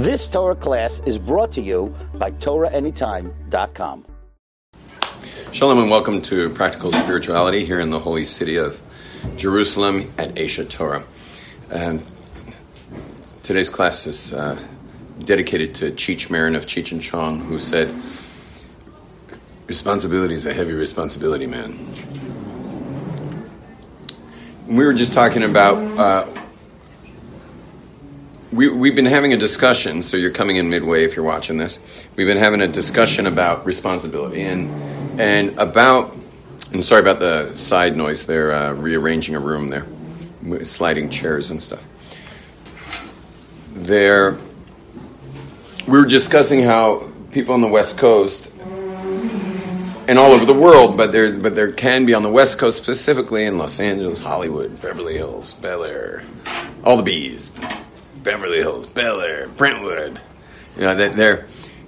This Torah class is brought to you by TorahAnytime.com. Shalom and welcome to Practical Spirituality here in the holy city of Jerusalem at Aish Torah. And today's class is uh, dedicated to Cheech Marin of Cheech and Chong, who said, Responsibility is a heavy responsibility, man. We were just talking about. Uh, we, we've been having a discussion, so you're coming in midway if you're watching this. We've been having a discussion about responsibility and, and about, and sorry about the side noise, they're uh, rearranging a room there, sliding chairs and stuff. There, we were discussing how people on the West Coast and all over the world, but there, but there can be on the West Coast, specifically in Los Angeles, Hollywood, Beverly Hills, Bel Air, all the bees, Beverly Hills, Bel Air, Brentwood. You know, that there,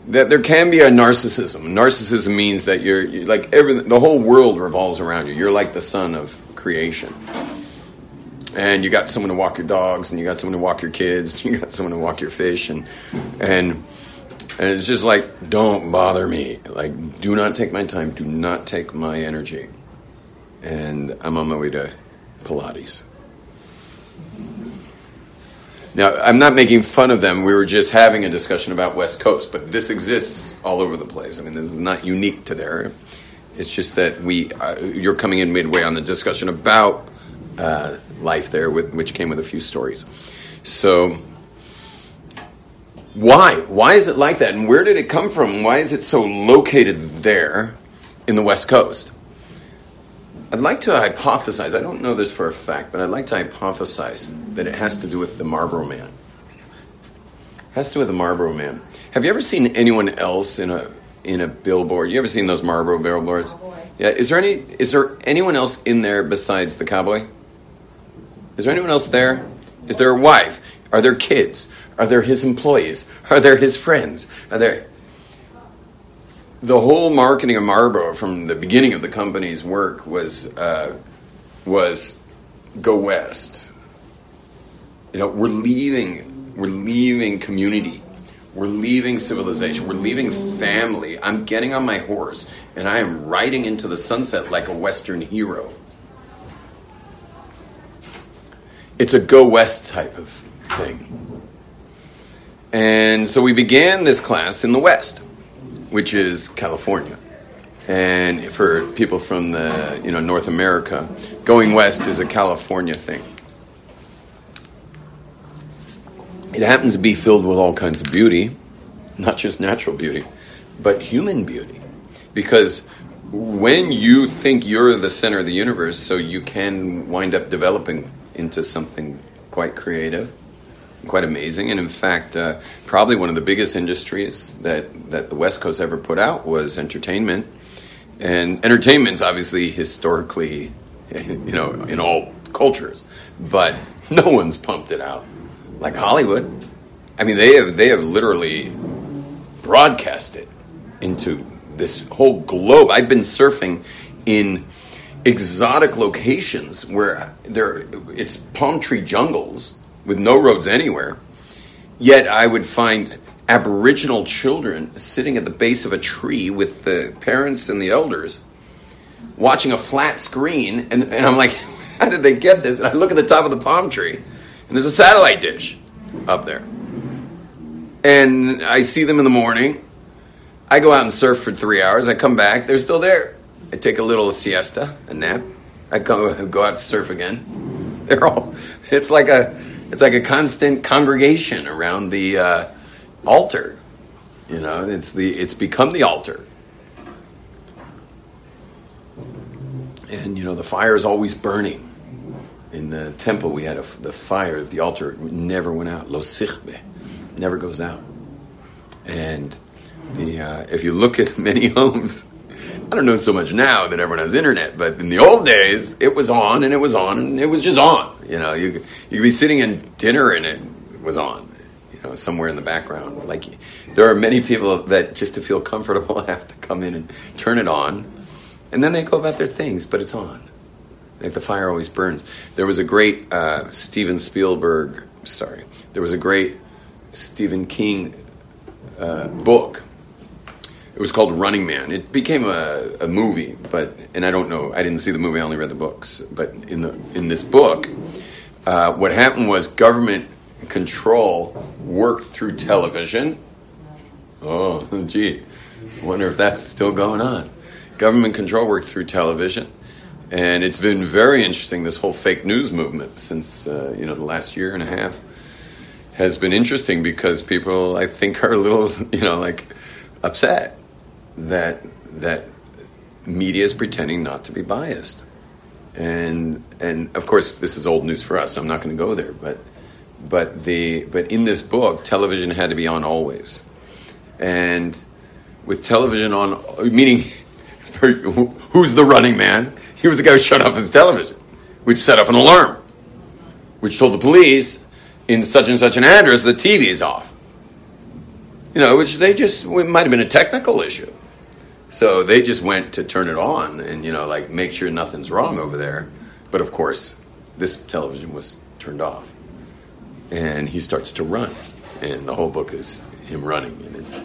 that there can be a narcissism. Narcissism means that you're, you're like every, the whole world revolves around you. You're like the son of creation. And you got someone to walk your dogs, and you got someone to walk your kids, you got someone to walk your fish, and and and it's just like, don't bother me. Like, do not take my time. Do not take my energy. And I'm on my way to Pilates. Now, I'm not making fun of them. We were just having a discussion about West Coast, but this exists all over the place. I mean, this is not unique to there. It's just that we, uh, you're coming in midway on the discussion about uh, life there, with, which came with a few stories. So, why? Why is it like that? And where did it come from? Why is it so located there in the West Coast? I'd like to hypothesize, I don't know this for a fact, but I'd like to hypothesize that it has to do with the Marlboro Man. It has to do with the Marlboro Man. Have you ever seen anyone else in a in a billboard? You ever seen those Marlboro billboards? Yeah. Is there any is there anyone else in there besides the cowboy? Is there anyone else there? Is there a wife? Are there kids? Are there his employees? Are there his friends? Are there the whole marketing of Marlboro from the beginning of the company's work was uh, was go west. You know, we're leaving we're leaving community. We're leaving civilization. We're leaving family. I'm getting on my horse and I am riding into the sunset like a western hero. It's a go west type of thing. And so we began this class in the west which is California. And for people from the you know North America, going west is a California thing. It happens to be filled with all kinds of beauty, not just natural beauty, but human beauty. Because when you think you're the center of the universe, so you can wind up developing into something quite creative quite amazing. And in fact, uh, probably one of the biggest industries that, that the West Coast ever put out was entertainment. And entertainment's obviously historically, you know, in all cultures, but no one's pumped it out like Hollywood. I mean, they have they have literally broadcast it into this whole globe. I've been surfing in exotic locations where there it's palm tree jungles with no roads anywhere. Yet I would find Aboriginal children sitting at the base of a tree with the parents and the elders watching a flat screen. And, and I'm like, how did they get this? And I look at the top of the palm tree, and there's a satellite dish up there. And I see them in the morning. I go out and surf for three hours. I come back, they're still there. I take a little siesta, a nap. I go, go out to surf again. They're all, it's like a, it's like a constant congregation around the uh, altar. You know, it's the it's become the altar. And you know, the fire is always burning. In the temple, we had a, the fire of the altar never went out. Lo sichbe, never goes out. And the uh, if you look at many homes, I don't know so much now that everyone has internet, but in the old days, it was on and it was on and it was just on. You know, you you could be sitting in dinner and it was on. You know, somewhere in the background. Like there are many people that just to feel comfortable have to come in and turn it on, and then they go about their things, but it's on. Like the fire always burns. There was a great uh, Steven Spielberg. Sorry, there was a great Stephen King uh, book. It was called Running Man. It became a, a movie, but and I don't know. I didn't see the movie. I only read the books. But in the in this book, uh, what happened was government control worked through television. Oh, gee, wonder if that's still going on. Government control worked through television, and it's been very interesting. This whole fake news movement since uh, you know the last year and a half has been interesting because people, I think, are a little you know like upset that that media is pretending not to be biased, and and of course this is old news for us. So I'm not going to go there, but but the but in this book, television had to be on always, and with television on, meaning who's the running man? He was the guy who shut off his television, which set off an alarm, which told the police in such and such an address the TV is off. You know, which they just it might have been a technical issue. So they just went to turn it on and you know like make sure nothing's wrong over there. But of course, this television was turned off. And he starts to run, and the whole book is him running, and it's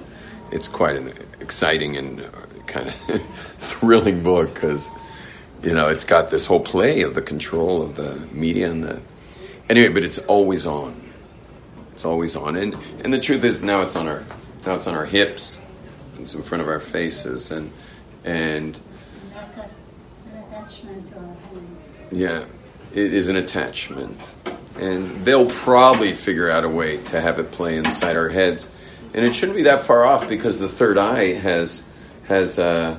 it's quite an exciting and uh, kind of thrilling book because you know it's got this whole play of the control of the media and the anyway, but it's always on. It's always on, and and the truth is now it's on our now it's on our hips, in front of our faces, and and yeah, it is an attachment and they'll probably figure out a way to have it play inside our heads. And it shouldn't be that far off because the third eye has has uh,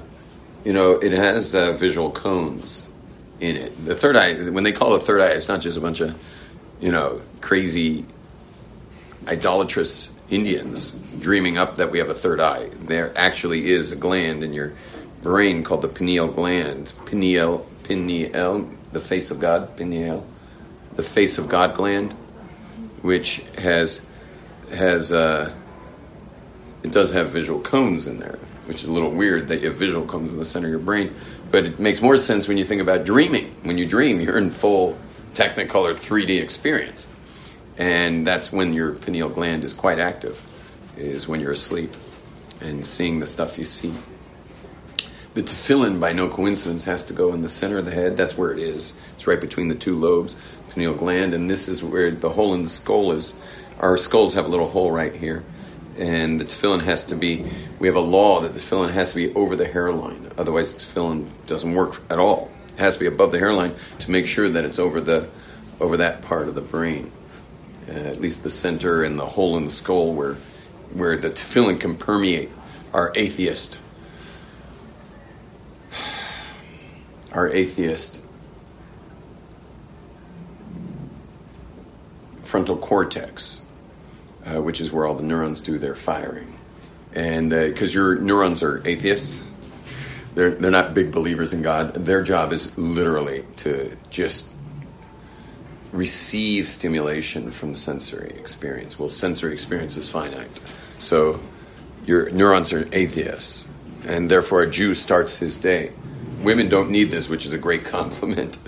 you know it has uh, visual cones in it. The third eye, when they call it third eye, it's not just a bunch of you know crazy idolatrous Indians dreaming up that we have a third eye. There actually is a gland in your brain called the pineal gland. Pineal, pineal, the face of God, pineal the face of God gland, which has has uh, it does have visual cones in there, which is a little weird that you have visual cones in the center of your brain. But it makes more sense when you think about dreaming. When you dream, you're in full Technicolor 3D experience, and that's when your pineal gland is quite active. Is when you're asleep and seeing the stuff you see. The tefillin, by no coincidence, has to go in the center of the head. That's where it is. It's right between the two lobes pineal gland, and this is where the hole in the skull is. Our skulls have a little hole right here, and the tefillin has to be. We have a law that the tefillin has to be over the hairline, otherwise the tefillin doesn't work at all. It has to be above the hairline to make sure that it's over the over that part of the brain, uh, at least the center and the hole in the skull where where the tefillin can permeate. Our atheist, our atheist frontal cortex, uh, which is where all the neurons do their firing. And because uh, your neurons are atheists, they're, they're not big believers in God. Their job is literally to just receive stimulation from sensory experience. Well, sensory experience is finite. So your neurons are atheists, and therefore a Jew starts his day. Women don't need this, which is a great compliment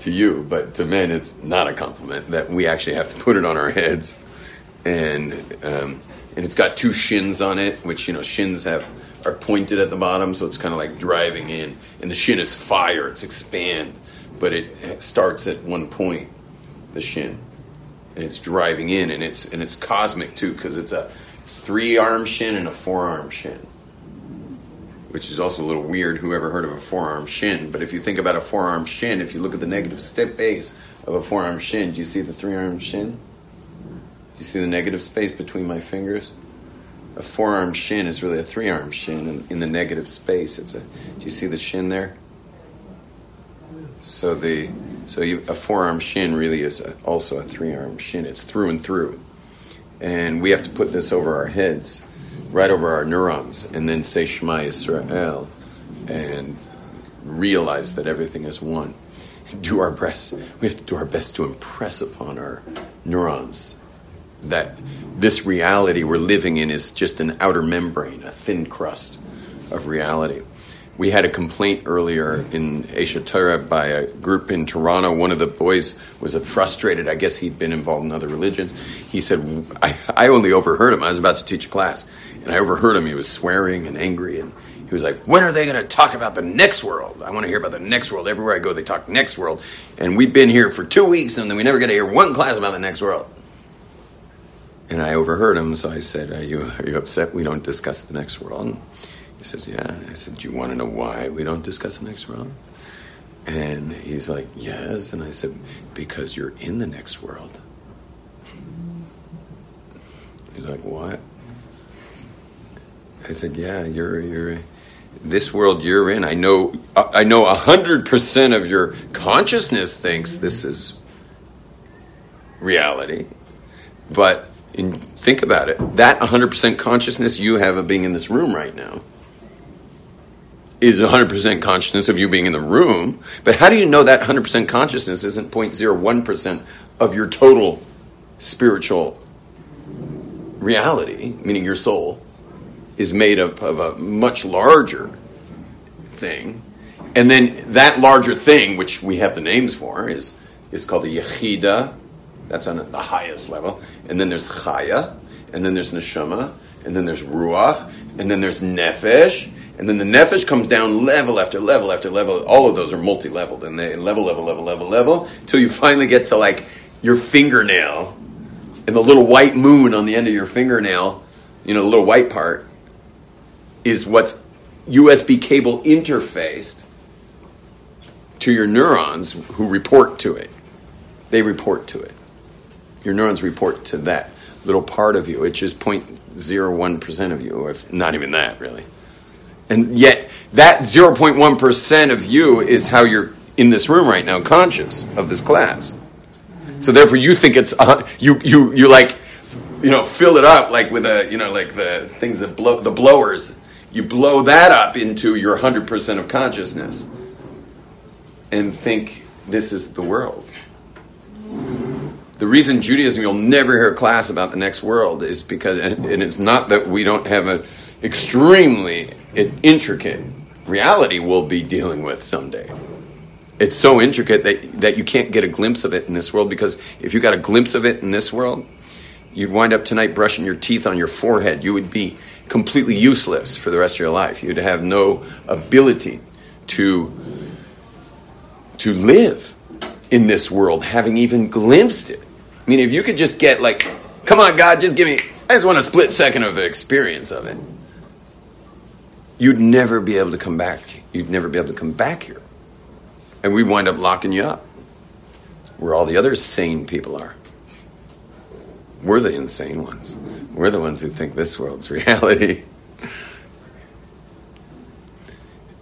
to you, but to men, it's not a compliment that we actually have to put it on our heads, and um, and it's got two shins on it, which you know shins have are pointed at the bottom, so it's kind of like driving in, and the shin is fire, it's expand, but it starts at one point, the shin, and it's driving in, and it's and it's cosmic too because it's a three arm shin and a forearm shin which is also a little weird. Whoever heard of a forearm shin? But if you think about a forearm shin, if you look at the negative step base of a forearm shin, do you see the three arm shin? Do you see the negative space between my fingers? A forearm shin is really a three arm shin in, in the negative space. It's a. Do you see the shin there? So the so you, a forearm shin really is a, also a three arm shin. It's through and through, and we have to put this over our heads right over our neurons and then say Shema Yisrael and realize that everything is one. Do our best. We have to do our best to impress upon our neurons that this reality we're living in is just an outer membrane, a thin crust of reality. We had a complaint earlier in Aish Torah by a group in Toronto. One of the boys was frustrated. I guess he'd been involved in other religions. He said, I, I only overheard him. I was about to teach a class, and I overheard him. He was swearing and angry, and he was like, When are they going to talk about the next world? I want to hear about the next world. Everywhere I go, they talk next world. And we've been here for two weeks, and then we never get to hear one class about the next world. And I overheard him, so I said, Are you, are you upset we don't discuss the next world? And he says, Yeah. I said, Do you want to know why we don't discuss the next world? And he's like, Yes. And I said, Because you're in the next world. He's like, What? I said, Yeah, you're you're this world you're in. I know I know hundred percent of your consciousness thinks this is reality. But in, think about it. That 100% consciousness you have of being in this room right now is 100% consciousness of you being in the room. But how do you know that 100% consciousness isn't 0.01% of your total spiritual reality, meaning your soul, is made up of a much larger thing? And then that larger thing, which we have the names for, is, is called a yechida. That's on the highest level. And then there's chaya, and then there's neshama, and then there's ruach, and then there's nefesh, and then the nefesh comes down level after level after level. All of those are multi-leveled, and they level, level, level, level, level, until you finally get to like your fingernail, and the little white moon on the end of your fingernail, you know, the little white part, is what's USB cable interfaced to your neurons who report to it. They report to it. Your neurons report to that little part of you. It's just 0.01% of you, or if not even that, really. And yet, that 0.1% of you is how you're in this room right now, conscious of this class. So therefore, you think it's uh, you you you like you know fill it up like with a you know like the things that blow the blowers. You blow that up into your hundred percent of consciousness, and think this is the world. The reason Judaism you'll never hear a class about the next world is because, and, and it's not that we don't have an extremely intricate reality we'll be dealing with someday. It's so intricate that, that you can't get a glimpse of it in this world because if you got a glimpse of it in this world, you'd wind up tonight brushing your teeth on your forehead. You would be completely useless for the rest of your life. You'd have no ability to, to live in this world, having even glimpsed it. I mean, if you could just get like, come on, God, just give me, I just want a split second of experience of it you'd never be able to come back. You'd never be able to come back here. And we wind up locking you up where all the other sane people are. We're the insane ones. We're the ones who think this world's reality.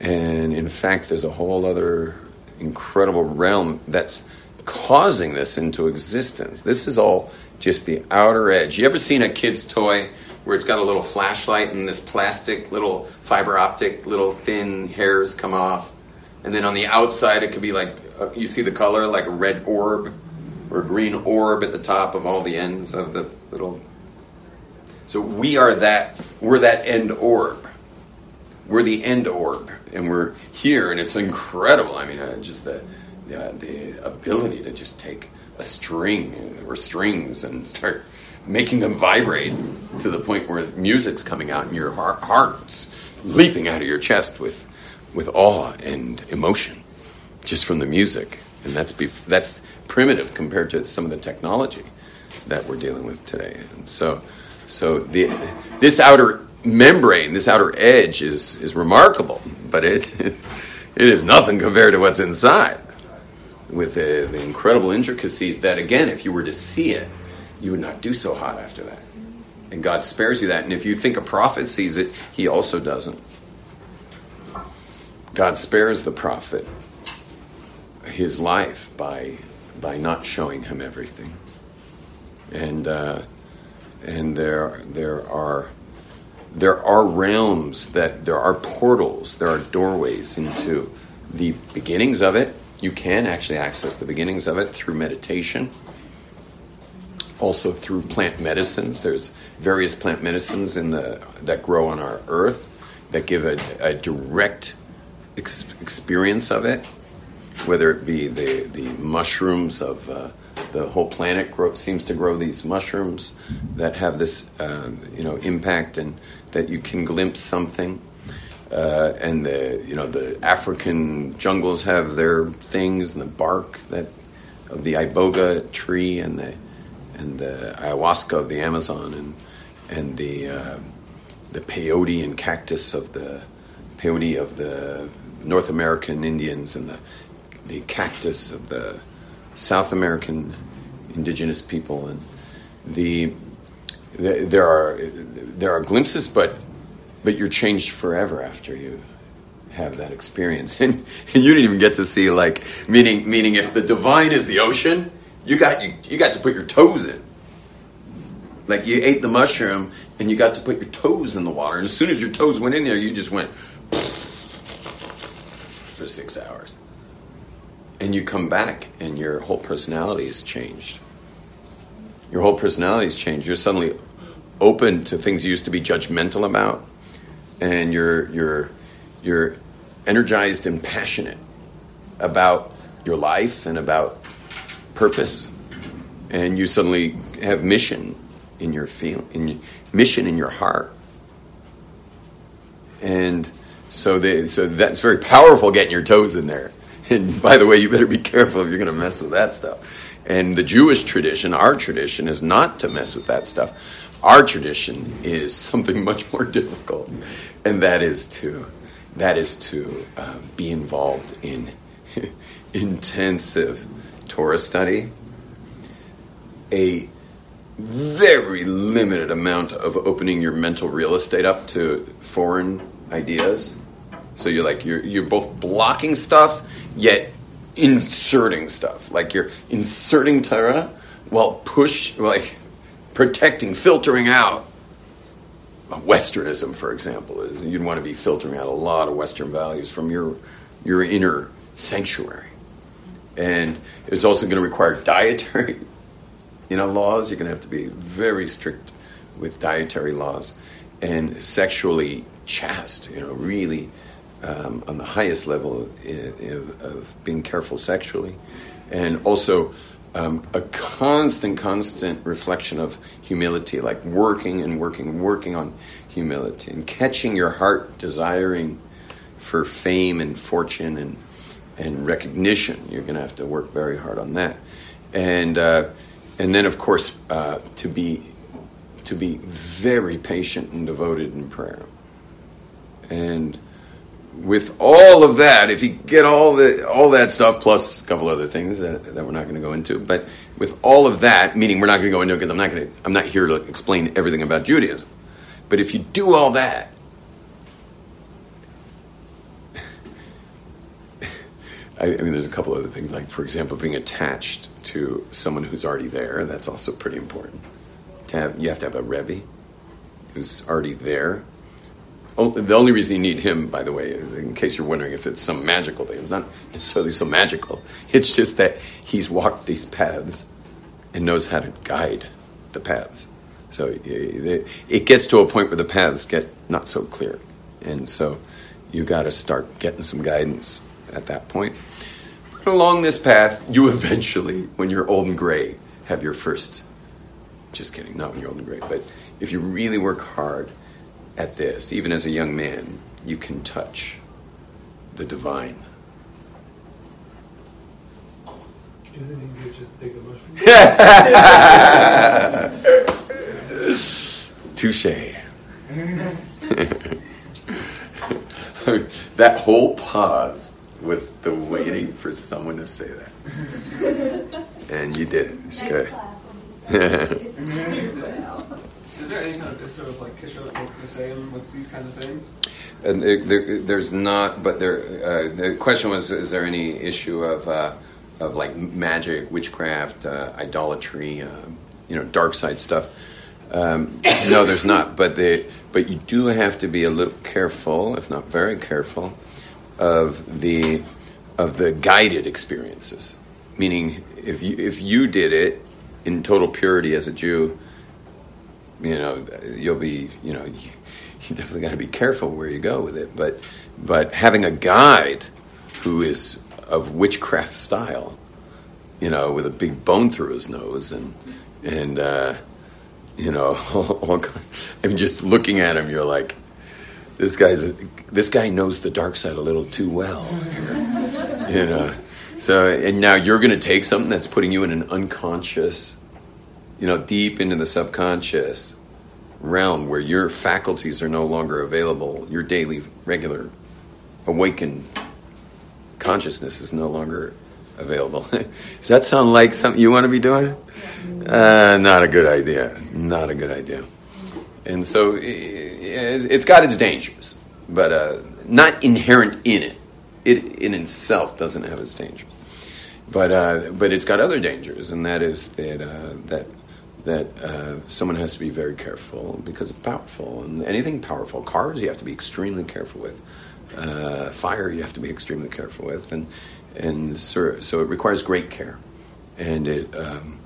And in fact, there's a whole other incredible realm that's causing this into existence. This is all just the outer edge. You ever seen a kid's toy where it's got a little flashlight and this plastic little fiber optic little thin hairs come off. And then on the outside it could be like uh, you see the color like a red orb or a green orb at the top of all the ends of the little. So we are that we're that end orb. We're the end orb and we're here and it's incredible. I mean uh, just the, the, the ability to just take a string or strings and start making them vibrate to the point where music's coming out and your heart, heart's leaping out of your chest with, with awe and emotion just from the music. And that's, bef- that's primitive compared to some of the technology that we're dealing with today. And so, so the, this outer membrane, this outer edge is, is remarkable, but it, it is nothing compared to what's inside with the, the incredible intricacies that, again, if you were to see it, you would not do so hot after that. And God spares you that. And if you think a prophet sees it, he also doesn't. God spares the prophet his life by by not showing him everything. And uh, and there there are there are realms that there are portals, there are doorways into the beginnings of it. You can actually access the beginnings of it through meditation also through plant medicines. There's various plant medicines in the that grow on our earth that give a, a direct ex- experience of it, whether it be the, the mushrooms of uh, the whole planet grow, seems to grow these mushrooms that have this uh, you know impact and that you can glimpse something. Uh, and the you know the African jungles have their things and the bark that of the iboga tree and the and the ayahuasca of the Amazon and and the uh, the peyote and cactus of the peyote of the North American Indians and the the cactus of the South American indigenous people. And the, the there are there are glimpses but but you're changed forever after you have that experience. And, and you didn't even get to see like meaning meaning if the divine is the ocean you got you, you got to put your toes in. Like you ate the mushroom and you got to put your toes in the water. And as soon as your toes went in there you just went for six hours. And you come back and your whole personality is changed. Your whole personality has changed. You're suddenly open to things you used to be judgmental about. And you're you're you're energized and passionate about your life and about purpose and you suddenly have mission in your feel in mission in your heart. And so they so that's very powerful getting your toes in there. And by the way you better be careful if you're going to mess with that stuff. And the jewish tradition our tradition is not to mess with that stuff. Our tradition is something much more difficult and that is to that is to uh, be involved in intensive Torah study, a very limited amount of opening your mental real estate up to foreign ideas. So you're like you're you're both blocking stuff yet inserting stuff. Like you're inserting Torah while push like protecting, filtering out Westernism, for example, is you'd want to be filtering out a lot of Western values from your your inner sanctuary, and it's also going to require dietary, you know, laws. You're going to have to be very strict with dietary laws, and sexually chaste. You know, really um, on the highest level of, of being careful sexually, and also um, a constant, constant reflection of humility, like working and working, working on humility and catching your heart desiring for fame and fortune and and recognition. You're going to have to work very hard on that, and uh, and then of course uh, to be to be very patient and devoted in prayer, and with all of that, if you get all the all that stuff plus a couple other things that, that we're not going to go into, but with all of that, meaning we're not going to go into it because I'm not going to I'm not here to explain everything about Judaism, but if you do all that, I, I mean, there's a couple other things like, for example, being attached to someone who's already there. That's also pretty important. To have you have to have a rebbe who's already there the only reason you need him, by the way, in case you're wondering if it's some magical thing, it's not necessarily so magical. It's just that he's walked these paths and knows how to guide the paths. So it gets to a point where the paths get not so clear. And so you got to start getting some guidance at that point. But along this path, you eventually, when you're old and gray, have your first. Just kidding, not when you're old and gray, but if you really work hard, at this, even as a young man, you can touch the divine. Is it easier just to take a mushroom? Touche. that whole pause was the waiting for someone to say that. and you did it. It's good. Is there any kind of sort of like kishar with these kind of things? And there, there, there's not, but there. Uh, the question was: Is there any issue of uh, of like magic, witchcraft, uh, idolatry, uh, you know, dark side stuff? Um, no, there's not. But the but you do have to be a little careful, if not very careful, of the of the guided experiences. Meaning, if you if you did it in total purity as a Jew, you know, you'll be, you know, you, definitely got to be careful where you go with it. But, but having a guide who is of witchcraft style, you know, with a big bone through his nose and and uh, you know, all, I mean, just looking at him, you're like, this guy's this guy knows the dark side a little too well, you know. So, and now you're going to take something that's putting you in an unconscious, you know, deep into the subconscious realm where your faculties are no longer available. Your daily, regular, awakened consciousness is no longer available. Does that sound like something you want to be doing? Uh, not a good idea. Not a good idea. And so it's got its dangers, but uh, not inherent in it. It in itself doesn't have its dangers, but uh, but it's got other dangers, and that is that uh, that that uh, someone has to be very careful because it's powerful, and anything powerful, cars you have to be extremely careful with. Uh, fire you have to be extremely careful with, and and so, so it requires great care, and it um,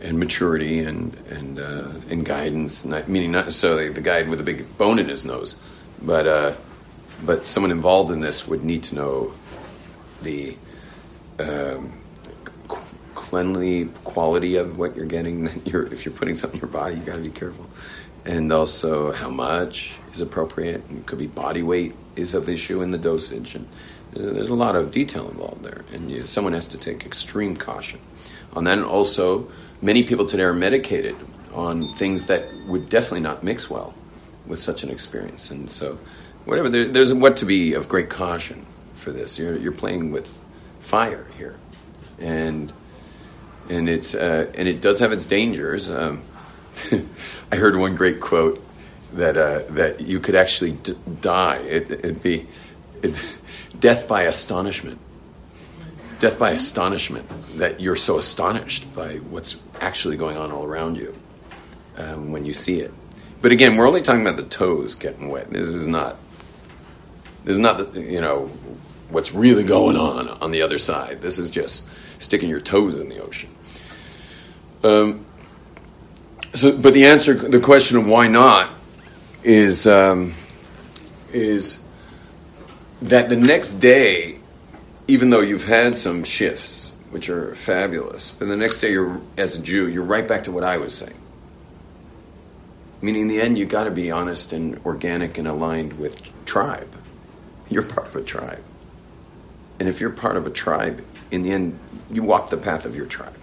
and maturity and and uh, and guidance. Not, meaning not necessarily the guide with a big bone in his nose, but uh, but someone involved in this would need to know the um, cleanly quality of what you're getting. You're, if you're putting something in your body, you got to be careful, and also how much is appropriate. It could be body weight is of issue in the dosage and there's a lot of detail involved there, and you, someone has to take extreme caution on that. And also, many people today are medicated on things that would definitely not mix well with such an experience. And so, whatever, there, there's what to be of great caution for this. You're, you're playing with fire here, and and it's uh, and it does have its dangers. Um, I heard one great quote that uh, that you could actually d- die. It, would be death by astonishment. Death by astonishment that you're so astonished by what's actually going on all around you um, when you see it. But again, we're only talking about the toes getting wet. This is not. This is not the, you know what's really going on on the other side. This is just sticking your toes in the ocean. Um, so, but the answer, the question of why not, is um, is that the next day, even though you've had some shifts, which are fabulous, but the next day, you're as a Jew, you're right back to what I was saying. Meaning, in the end, you got to be honest and organic and aligned with tribe. You're part of a tribe, and if you're part of a tribe, in the end, you walk the path of your tribe.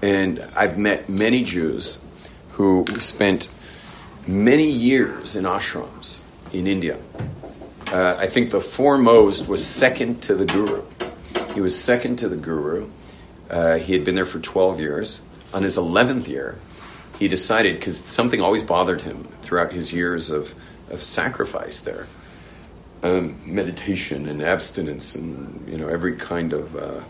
And I've met many Jews who spent many years in ashrams in India uh, I think the foremost was second to the guru. He was second to the guru. Uh, he had been there for 12 years. On his 11th year, he decided, because something always bothered him throughout his years of, of sacrifice there um, meditation and abstinence and you know every kind of uh,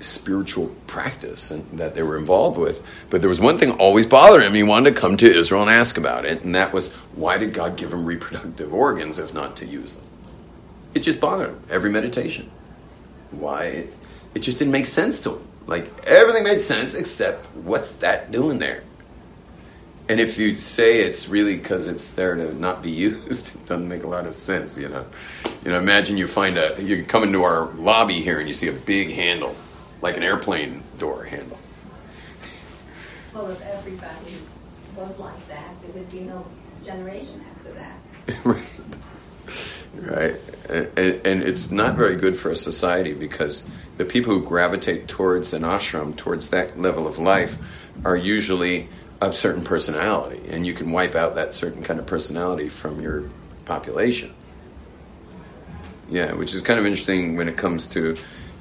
spiritual practice and, that they were involved with. But there was one thing always bothering him. He wanted to come to Israel and ask about it, and that was why did God give him reproductive organs if not to use them? It just bothered him every meditation. Why? It, it just didn't make sense to him. Like everything made sense except what's that doing there? And if you say it's really because it's there to not be used, it doesn't make a lot of sense, you know. You know, imagine you find a you come into our lobby here and you see a big handle like an airplane door handle. Well, if everybody was like that, there would be no generation after that. right. Right. And, and, it's not very good for a society because the people who gravitate towards an ashram, towards that level of life, are usually of certain personality. And you can wipe out that certain kind of personality from your population. Yeah, which is kind of interesting when it comes to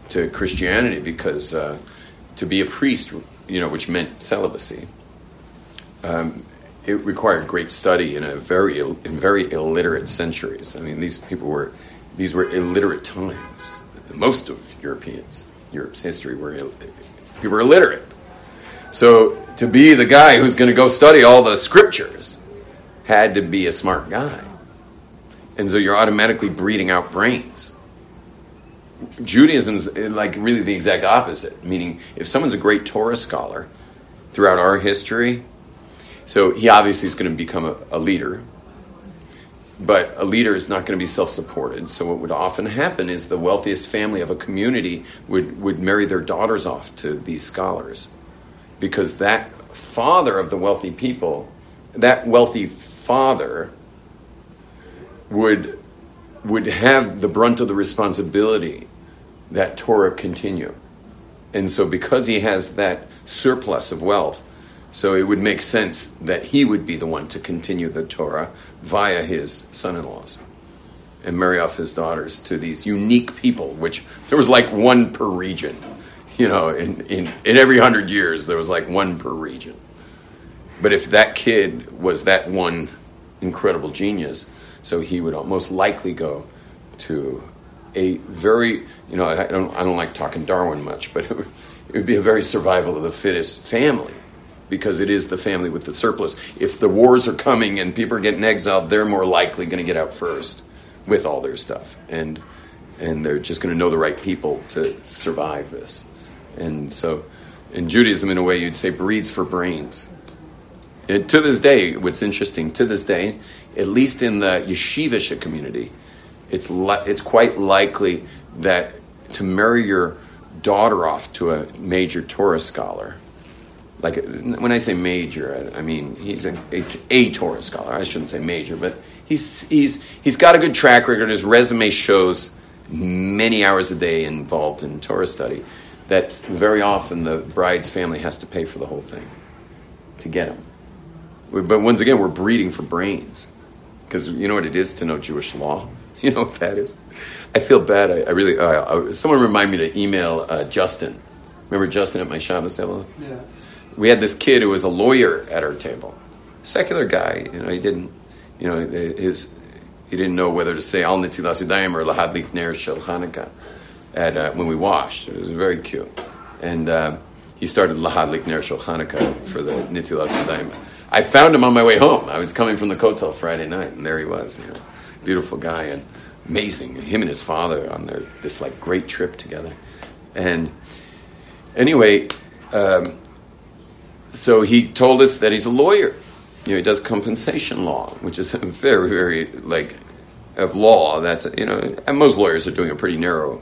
to Christianity because uh, to be a priest, you know, which meant celibacy, um, it required great study in a very in very illiterate centuries. I mean, these people were these were illiterate times. Most of Europeans, Europe's history were Ill, you were illiterate. So to be the guy who's going to go study all the scriptures had to be a smart guy. And so you're automatically breeding out brains. Judaism is eh, like really the exact opposite. Meaning, if someone's a great Torah scholar, throughout our history. So he obviously is going to become a, a leader, but a leader is not going to be self-supported. So what would often happen is the wealthiest family of a community would, would marry their daughters off to these scholars, because that father of the wealthy people, that wealthy father, would would have the brunt of the responsibility that Torah continue. And so, because he has that surplus of wealth, so it would make sense that he would be the one to continue the Torah via his son in laws and marry off his daughters to these unique people, which there was like one per region. You know, in, in, in every hundred years, there was like one per region. But if that kid was that one incredible genius, so he would most likely go to a very, you know, I don't, I don't like talking Darwin much, but it would, it would be a very survival of the fittest family because it is the family with the surplus. If the wars are coming and people are getting exiled, they're more likely going to get out first with all their stuff. And, and they're just going to know the right people to survive this. And so in Judaism, in a way, you'd say breeds for brains. To this day, what's interesting, to this day, at least in the yeshivish community, it's, li- it's quite likely that to marry your daughter off to a major Torah scholar, like when I say major, I, I mean he's a, a, a, Torah scholar. I shouldn't say major, but he's, he's, he's got a good track record. His resume shows many hours a day involved in Torah study. That's very often the bride's family has to pay for the whole thing to get him. But once again, we're breeding for brains. Because you know what it is to know Jewish law? You know what that is? I feel bad. I, I really. Uh, someone remind me to email uh, Justin. Remember Justin at my Shabbos table? Yeah. We had this kid who was a lawyer at our table, secular guy. You know, he didn't. You know, his he didn't know whether to say Al Netilas Yadayim or Lahadlik Ner Shel Hanukkah at uh, when we washed. It was very cute, and uh, he started Lahadlik Ner Shel Hanukkah for the Netilas Yadayim. I found him on my way home. I was coming from the Kotel Friday night, and there he was. You know beautiful guy and amazing. Him and his father on their this like great trip together. And anyway, um, so he told us that he's a lawyer. You know, he does compensation law, which is a very, very like of law. That's you know, and most lawyers are doing a pretty narrow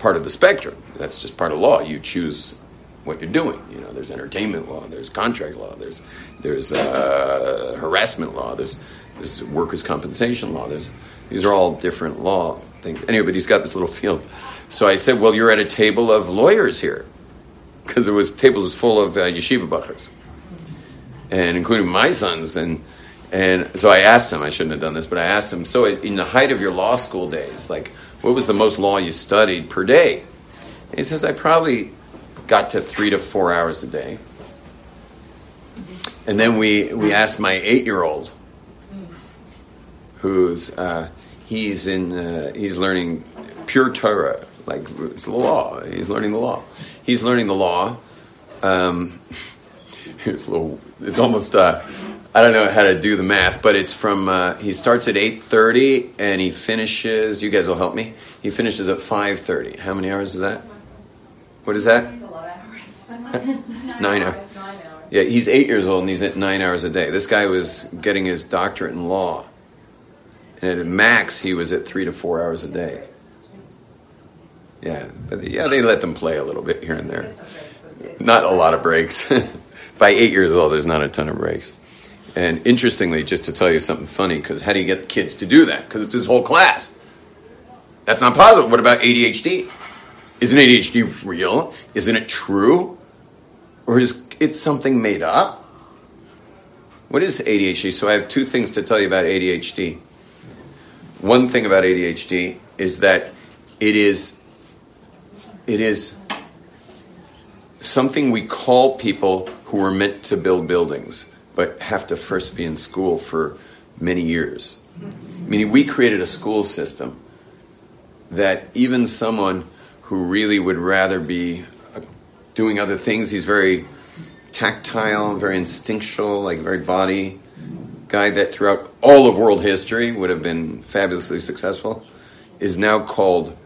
part of the spectrum. That's just part of law. You choose what you're doing. You know, there's entertainment law, there's contract law, there's there's uh, harassment law, there's there's workers' compensation law. There's these are all different law things. Anyway, but he's got this little field. So I said, "Well, you're at a table of lawyers here," because there was tables full of uh, yeshiva bachers, and including my sons. And and so I asked him. I shouldn't have done this, but I asked him. So in the height of your law school days, like, what was the most law you studied per day? And he says, I probably got to three to four hours a day. And then we, we asked my eight year old who's uh, he's in uh, he's learning pure Torah, like it's the law. He's learning the law. He's learning the law. Um, it's, little, it's almost uh, I don't know how to do the math, but it's from uh, he starts at eight thirty and he finishes. You guys will help me. He finishes at five thirty. How many hours is that? What is that? Nine hours. Yeah, he's eight years old and he's at nine hours a day. This guy was getting his doctorate in law and at max, he was at three to four hours a day. Yeah, but yeah, they let them play a little bit here and there. Not a lot of breaks. By eight years old, there's not a ton of breaks. And interestingly, just to tell you something funny, because how do you get kids to do that? Because it's his whole class. That's not possible. What about ADHD? Isn't ADHD real? Isn't it true? Or is it something made up? What is ADHD? So I have two things to tell you about ADHD one thing about ADHD is that it is it is something we call people who are meant to build buildings but have to first be in school for many years. Meaning we created a school system that even someone who really would rather be uh, doing other things, he's very tactile, very instinctual, like very body guy that throughout all of world history would have been fabulously successful, is now called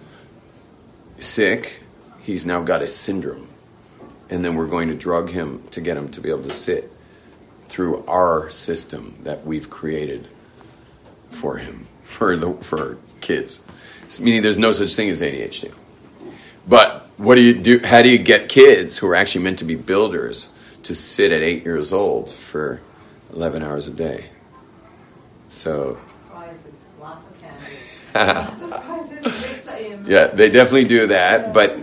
sick. He's now got a syndrome. and then we're going to drug him to get him to be able to sit through our system that we've created for him for the for kids. Meaning, there's no such thing as ADHD. But what do you do? How do you get kids who are actually meant to be builders to sit at eight years old for 11 hours a day? So, Prizes, lots of candy. Lots of prizes, yeah, they definitely do that. But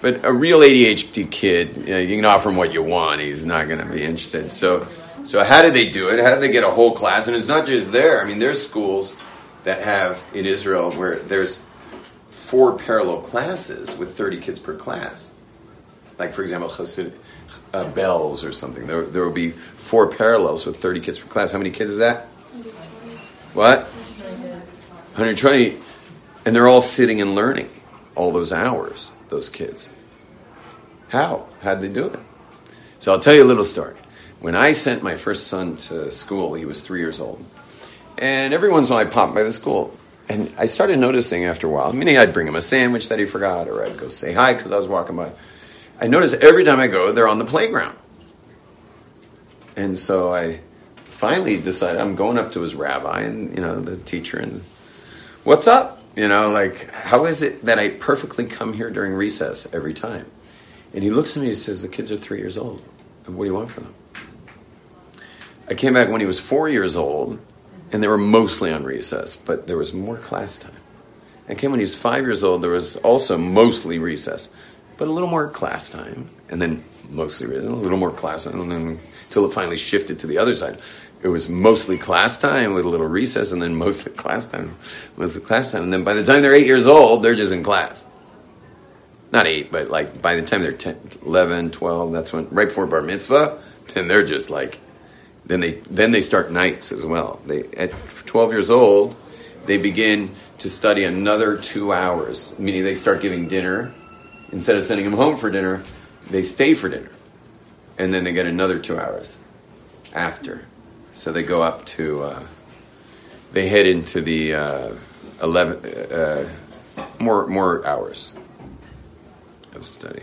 but a real ADHD kid, you, know, you can offer him what you want. He's not going to be interested. So so how do they do it? How do they get a whole class? And it's not just there. I mean, there's schools that have in Israel where there's four parallel classes with 30 kids per class. Like, for example, Chassid, uh, Bells or something. There, there will be four parallels with 30 kids per class. How many kids is that? What? 120. And they're all sitting and learning all those hours, those kids. How? How'd they do it? So I'll tell you a little story. When I sent my first son to school, he was three years old. And every once in a while I popped by the school. And I started noticing after a while, meaning I'd bring him a sandwich that he forgot, or I'd go say hi because I was walking by. I notice every time I go, they're on the playground. And so I finally decided I'm going up to his rabbi and, you know, the teacher, and what's up? You know, like, how is it that I perfectly come here during recess every time? And he looks at me and says, The kids are three years old. And what do you want from them? I came back when he was four years old, and they were mostly on recess, but there was more class time. I came when he was five years old, there was also mostly recess, but a little more class time, and then mostly a little more class time, and then until it finally shifted to the other side. It was mostly class time with a little recess, and then mostly class time, mostly class time, and then by the time they're eight years old, they're just in class. Not eight, but like by the time they're 10, 11, 12, that's when, right before bar mitzvah, then they're just like then they then they start nights as well. They at 12 years old, they begin to study another two hours, meaning they start giving dinner instead of sending them home for dinner. They stay for dinner, and then they get another two hours after. So they go up to uh, they head into the uh, 11 uh, more more hours of study.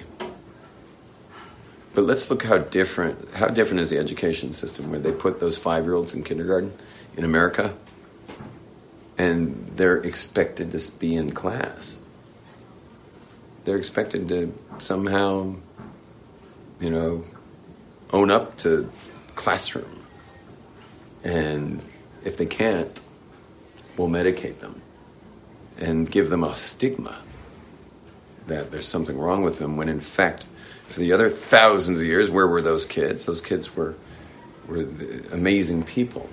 But let's look how different how different is the education system where they put those five year olds in kindergarten in America and they're expected to be in class. They're expected to somehow, you know, own up to classroom. And if they can't, we'll medicate them and give them a stigma that there's something wrong with them when in fact for the other thousands of years, where were those kids? Those kids were, were amazing people.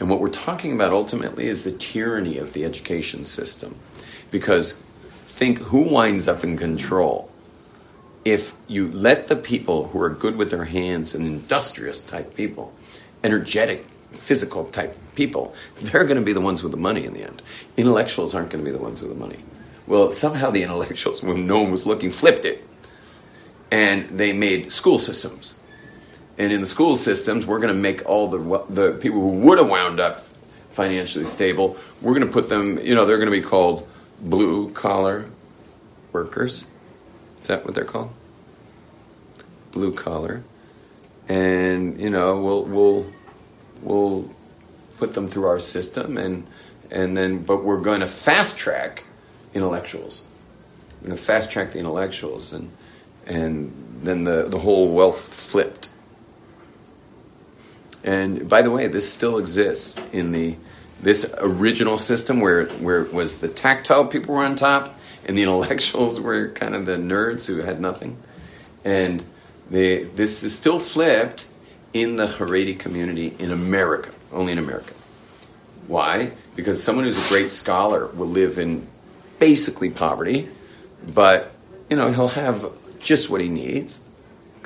And what we're talking about ultimately is the tyranny of the education system. Because think who winds up in control? If you let the people who are good with their hands and industrious type people, energetic, physical type people, they're going to be the ones with the money in the end. Intellectuals aren't going to be the ones with the money. Well, somehow the intellectuals, when no one was looking, flipped it and they made school systems. And in the school systems, we're going to make all the the people who would have wound up financially stable. We're going to put them. You know, they're going to be called blue collar workers. Is that what they're called? Blue collar, and you know, we'll we'll we'll put them through our system, and and then, but we're going to fast track intellectuals. We're going to fast track the intellectuals and and then the, the whole wealth flipped. And by the way, this still exists in the this original system where where it was the tactile people were on top and the intellectuals were kind of the nerds who had nothing. And this is still flipped in the Haredi community in America, only in America. Why? Because someone who's a great scholar will live in basically poverty, but you know he'll have just what he needs.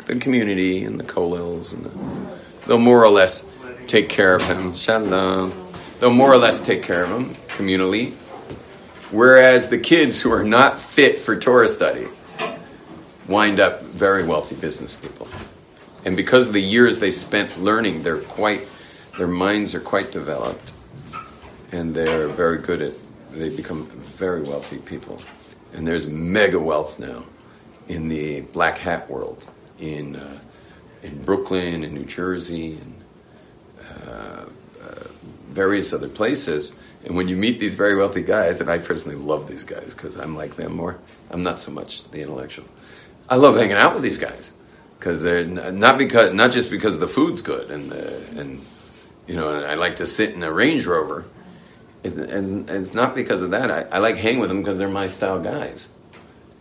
The community and the kollels and the, they'll more or less take care of him. Shalom. They'll more or less take care of them communally. Whereas the kids who are not fit for Torah study wind up very wealthy business people. And because of the years they spent learning, they're quite, their minds are quite developed. And they're very good at, they become very wealthy people. And there's mega wealth now in the black hat world in uh, in Brooklyn and New Jersey and uh, various other places. And when you meet these very wealthy guys, and I personally love these guys because I'm like them more. I'm not so much the intellectual. I love hanging out with these guys because they're not because not just because the food's good and the, and you know I like to sit in a Range Rover. It's, and, and it's not because of that. I, I like hanging with them because they're my style guys,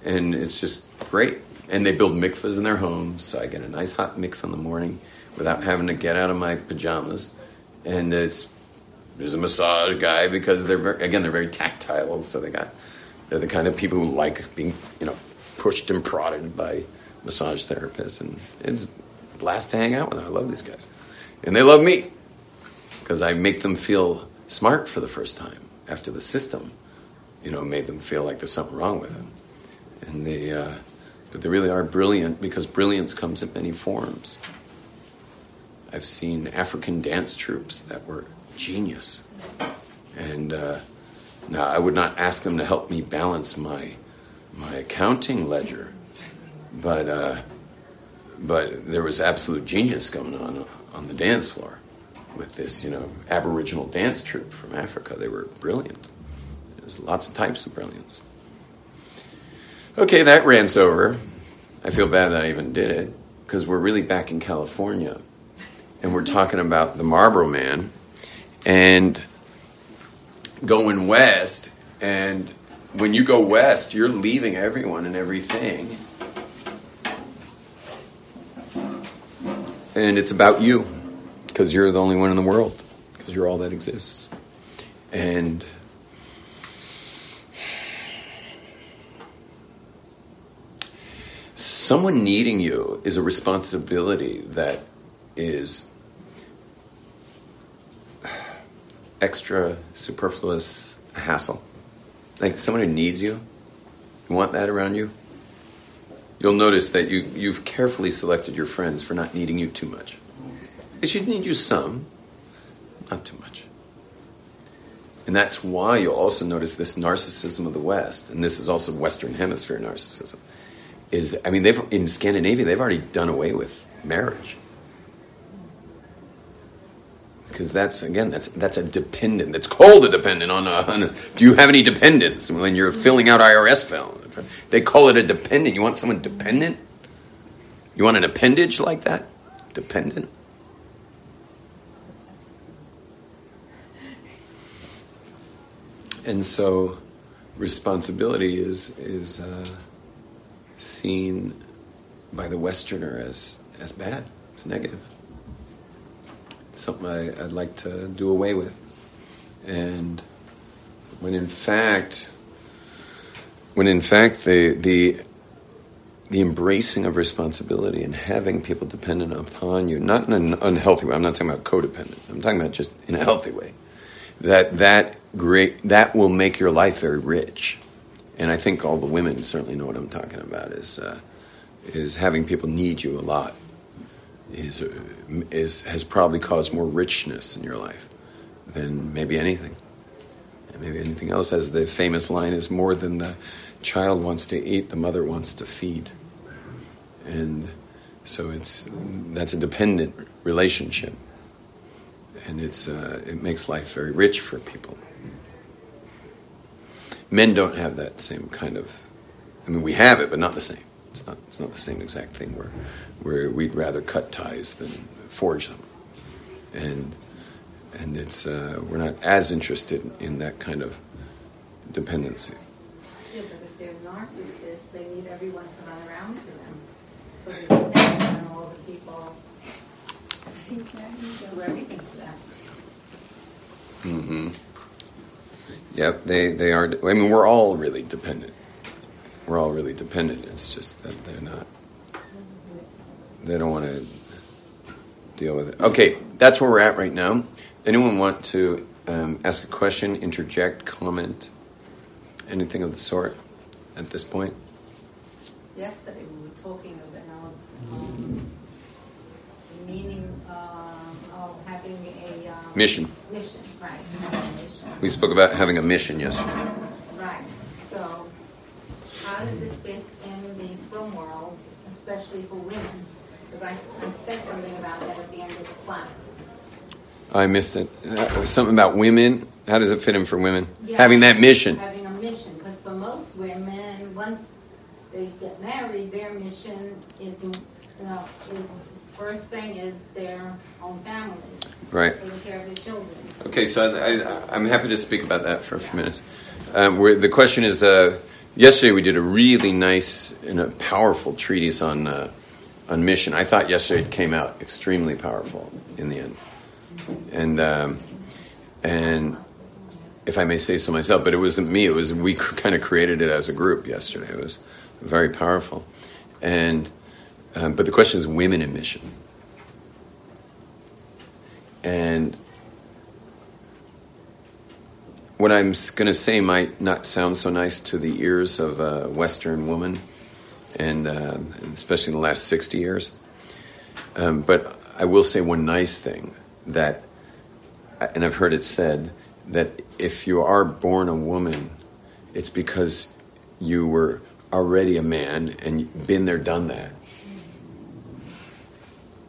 and it's just great. And they build mikvahs in their homes, so I get a nice hot mikvah in the morning without having to get out of my pajamas. And it's there's a massage guy because they're very, again they're very tactile, so they got they're the kind of people who like being you know pushed and prodded by massage therapists, and it's a blast to hang out with them. I love these guys, and they love me because I make them feel smart for the first time after the system, you know, made them feel like there's something wrong with them, and they. Uh, but they really are brilliant because brilliance comes in many forms. I've seen African dance troupes that were genius. And uh, now I would not ask them to help me balance my, my accounting ledger, but, uh, but there was absolute genius going on on the dance floor with this, you know, Aboriginal dance troupe from Africa. They were brilliant. There's lots of types of brilliance. Okay, that rants over. I feel bad that I even did it because we're really back in California and we're talking about the Marlboro Man and going west. And when you go west, you're leaving everyone and everything. And it's about you because you're the only one in the world because you're all that exists. And someone needing you is a responsibility that is extra superfluous hassle. Like someone who needs you, you want that around you. You'll notice that you, you've carefully selected your friends for not needing you too much. They should need you some, not too much. And that's why you'll also notice this narcissism of the West, and this is also Western Hemisphere narcissism. Is I mean, they've in Scandinavia they've already done away with marriage because that's again that's that's a dependent. That's called a dependent on a, on a. Do you have any dependents when you're filling out IRS film? They call it a dependent. You want someone dependent? You want an appendage like that? Dependent. And so, responsibility is is uh, seen by the Westerner as as bad. It's negative something I, would like to do away with. And when in fact, when in fact the, the, the embracing of responsibility and having people dependent upon you, not in an unhealthy way, I'm not talking about codependent, I'm talking about just in a healthy way, that that great, that will make your life very rich. And I think all the women certainly know what I'm talking about is, uh, is having people need you a lot is, is, has probably caused more richness in your life than maybe anything. And maybe anything else, as the famous line is more than the child wants to eat, the mother wants to feed. And so it's, that's a dependent relationship. And it's, uh, it makes life very rich for people. Men don't have that same kind of, I mean, we have it, but not the same. It's not, it's not the same exact thing where, where we'd rather cut ties than forge them. And, and it's, uh, we're not as interested in that kind of dependency. Yeah, but if they're narcissists, they need everyone to run around to them. So they depend on all the people do everything for them. Mm-hmm. Yep, they, they are. I mean, we're all really dependent we're all really dependent. It's just that they're not. They don't want to deal with it. Okay, that's where we're at right now. Anyone want to um, ask a question, interject, comment, anything of the sort at this point? Yesterday we were talking about um, the meaning um, of having a um, mission. Mission, right? Mission. We spoke about having a mission yesterday. How does it fit in the frum world, especially for women? Because I, I said something about that at the end of the class. I missed it. Uh, something about women. How does it fit in for women? Yeah. Having that mission. Having a mission, because for most women, once they get married, their mission is, you know, is first thing is their own family, Right. taking care of their children. Okay, so I, I, I'm happy to speak about that for a few minutes. Um, where the question is, uh, yesterday we did a really nice and a powerful treatise on uh, on mission. I thought yesterday it came out extremely powerful in the end, and um, and if I may say so myself, but it wasn't me. It was we kind of created it as a group yesterday. It was very powerful, and um, but the question is women in mission, and what I'm going to say might not sound so nice to the ears of a Western woman, and uh, especially in the last 60 years. Um, but I will say one nice thing that, and I've heard it said, that if you are born a woman, it's because you were already a man and been there, done that.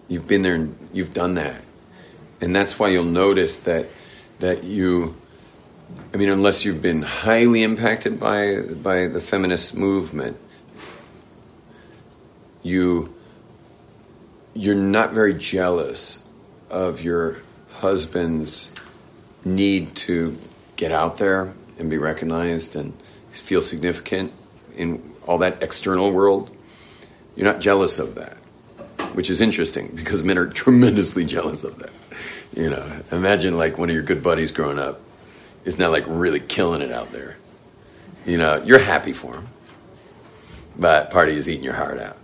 You've been there and you've done that. And that's why you'll notice that, that you I mean, unless you've been highly impacted by by the feminist movement, you you're not very jealous of your husband's need to get out there and be recognized and feel significant in all that external world. You're not jealous of that, which is interesting because men are tremendously jealous of that. You know, imagine like one of your good buddies growing up is now like really killing it out there. You know, you're happy for him, but party is eating your heart out.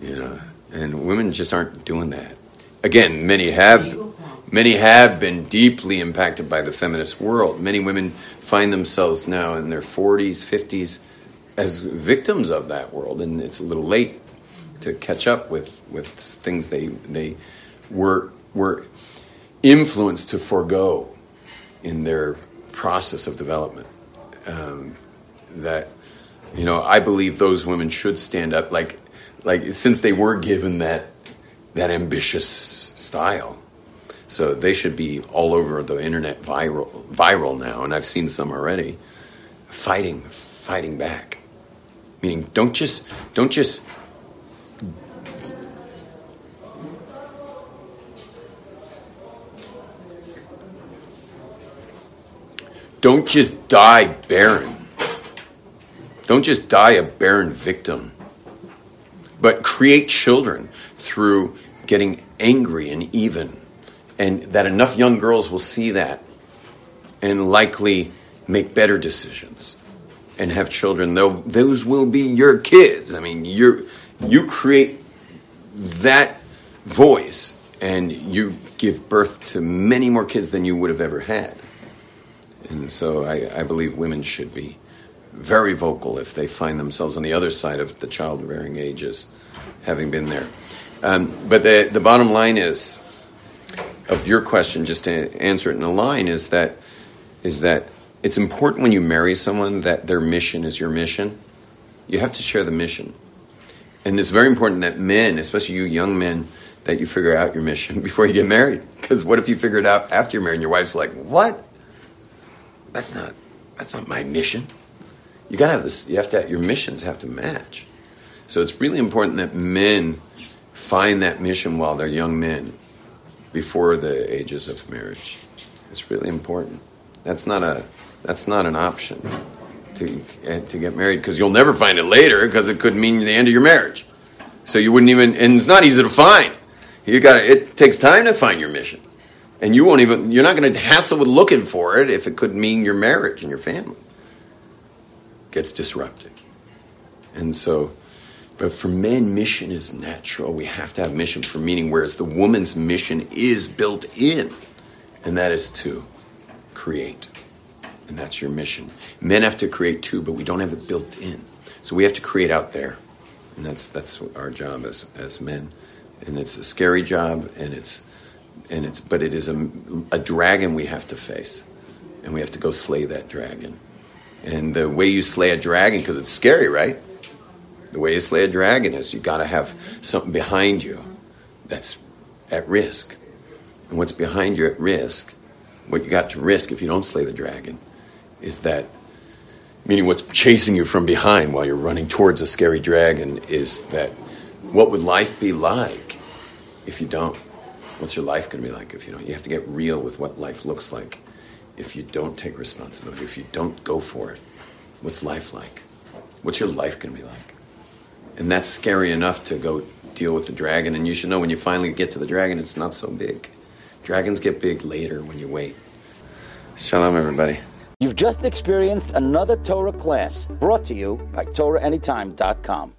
You know, and women just aren't doing that. Again, many have many have been deeply impacted by the feminist world. Many women find themselves now in their 40s, 50s as victims of that world, and it's a little late to catch up with with things they they were were influenced to forego in their process of development. Um, that you know, I believe those women should stand up, like like since they were given that that ambitious style. So they should be all over the internet viral viral now, and I've seen some already fighting fighting back. Meaning don't just don't just don't just die barren. Don't just die a barren victim, but create children through getting angry and even. And that enough young girls will see that and likely make better decisions and have children. Those will be your kids. I mean, you you create that voice and you give birth to many more kids than you would have ever had. And so I, I believe women should be very vocal if they find themselves on the other side of the childbearing ages, having been there. Um, but the, the bottom line is, of your question, just to answer it in a line, is that is that it's important when you marry someone that their mission is your mission. You have to share the mission, and it's very important that men, especially you young men, that you figure out your mission before you get married. Because what if you figure it out after you're married and your wife's like, "What? That's not that's not my mission." You gotta have this. You have to. Have, Your missions have to match. So it's really important that men find that mission while they're young men, before the ages of marriage. It's really important. That's not a that's not an option to eh, to get married because you'll never find it later because it could mean the end of your marriage. So you wouldn't even and it's not easy to find. You got it takes time to find your mission. And you won't even you're not going to hassle with looking for it if it could mean your marriage and your family gets disrupted. And so but for men, mission is natural. We have to have mission for meaning, whereas the woman's mission is built in, and that is to create. And that's your mission. Men have to create too, but we don't have it built in. So we have to create out there. And that's that's our job as as men. And it's a scary job and it's and it's but it is a, a dragon we have to face. And we have to go slay that dragon. And the way you slay a dragon, because it's scary, right? The way you slay a dragon is you got to have something behind you that's at risk. And what's behind you at risk, what you got to risk if you don't slay the dragon, is that, meaning what's chasing you from behind while you're running towards a scary dragon, is that what would life be like if you don't? What's your life going to be like if you don't? You have to get real with what life looks like if you don't take responsibility, if you don't go for it. What's life like? What's your life going to be like? And that's scary enough to go deal with the dragon. And you should know when you finally get to the dragon, it's not so big. Dragons get big later when you wait. Shalom, everybody. You've just experienced another Torah class brought to you by TorahAnytime.com.